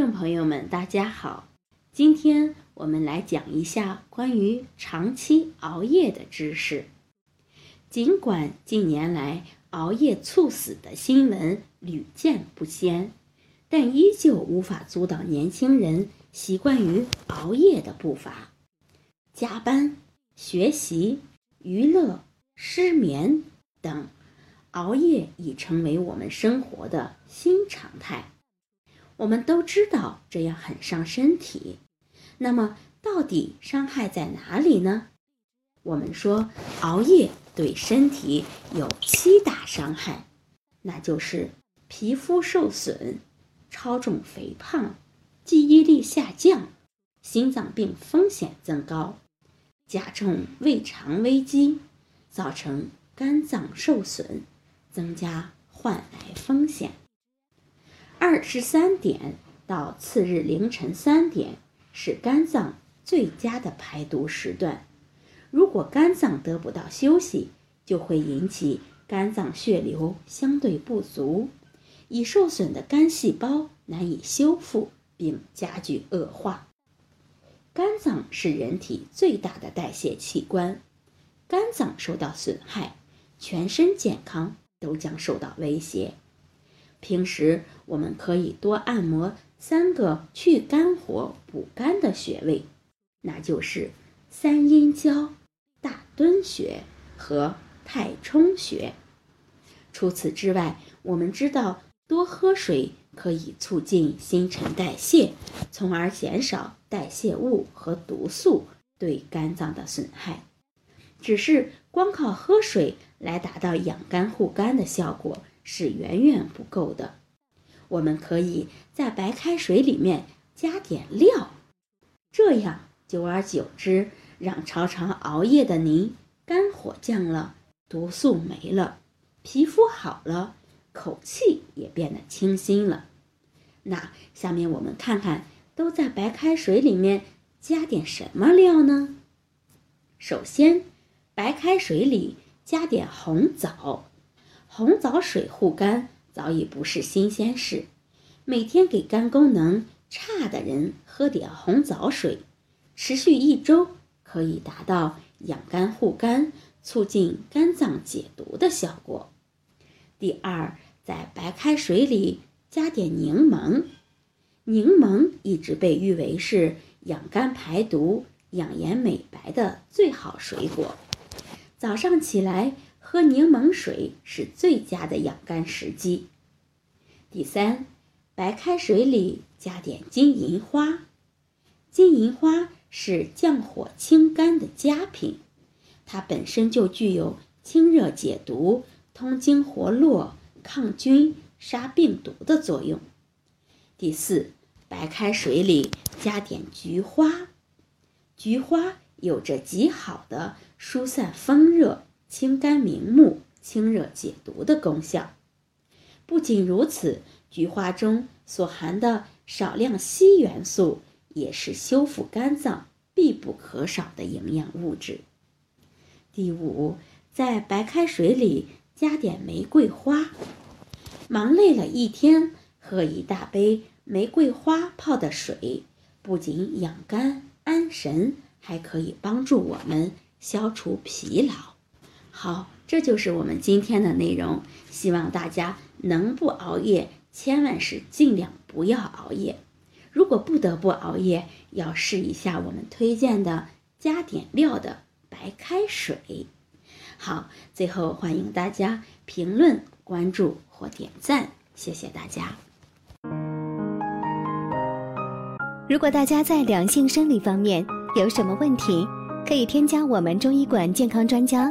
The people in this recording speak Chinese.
众朋友们，大家好，今天我们来讲一下关于长期熬夜的知识。尽管近年来熬夜猝死的新闻屡见不鲜，但依旧无法阻挡年轻人习惯于熬夜的步伐。加班、学习、娱乐、失眠等，熬夜已成为我们生活的新常态。我们都知道这样很伤身体，那么到底伤害在哪里呢？我们说熬夜对身体有七大伤害，那就是皮肤受损、超重肥胖、记忆力下降、心脏病风险增高、加重胃肠危机、造成肝脏受损、增加患癌风险。二十三点到次日凌晨三点是肝脏最佳的排毒时段。如果肝脏得不到休息，就会引起肝脏血流相对不足，已受损的肝细胞难以修复，并加剧恶化。肝脏是人体最大的代谢器官，肝脏受到损害，全身健康都将受到威胁。平时我们可以多按摩三个去肝火、补肝的穴位，那就是三阴交、大敦穴和太冲穴。除此之外，我们知道多喝水可以促进新陈代谢，从而减少代谢物和毒素对肝脏的损害。只是光靠喝水来达到养肝护肝的效果。是远远不够的，我们可以在白开水里面加点料，这样久而久之，让常常熬夜的您肝火降了，毒素没了，皮肤好了，口气也变得清新了。那下面我们看看都在白开水里面加点什么料呢？首先，白开水里加点红枣。红枣水护肝早已不是新鲜事，每天给肝功能差的人喝点红枣水，持续一周可以达到养肝护肝、促进肝脏解毒的效果。第二，在白开水里加点柠檬，柠檬一直被誉为是养肝排毒、养颜美白的最好水果。早上起来。喝柠檬水是最佳的养肝时机。第三，白开水里加点金银花，金银花是降火清肝的佳品，它本身就具有清热解毒、通经活络、抗菌、杀病毒的作用。第四，白开水里加点菊花，菊花有着极好的疏散风热。清肝明目、清热解毒的功效。不仅如此，菊花中所含的少量硒元素也是修复肝脏必不可少的营养物质。第五，在白开水里加点玫瑰花。忙累了一天，喝一大杯玫瑰花泡的水，不仅养肝安神，还可以帮助我们消除疲劳。好，这就是我们今天的内容。希望大家能不熬夜，千万是尽量不要熬夜。如果不得不熬夜，要试一下我们推荐的加点料的白开水。好，最后欢迎大家评论、关注或点赞，谢谢大家。如果大家在两性生理方面有什么问题，可以添加我们中医馆健康专家。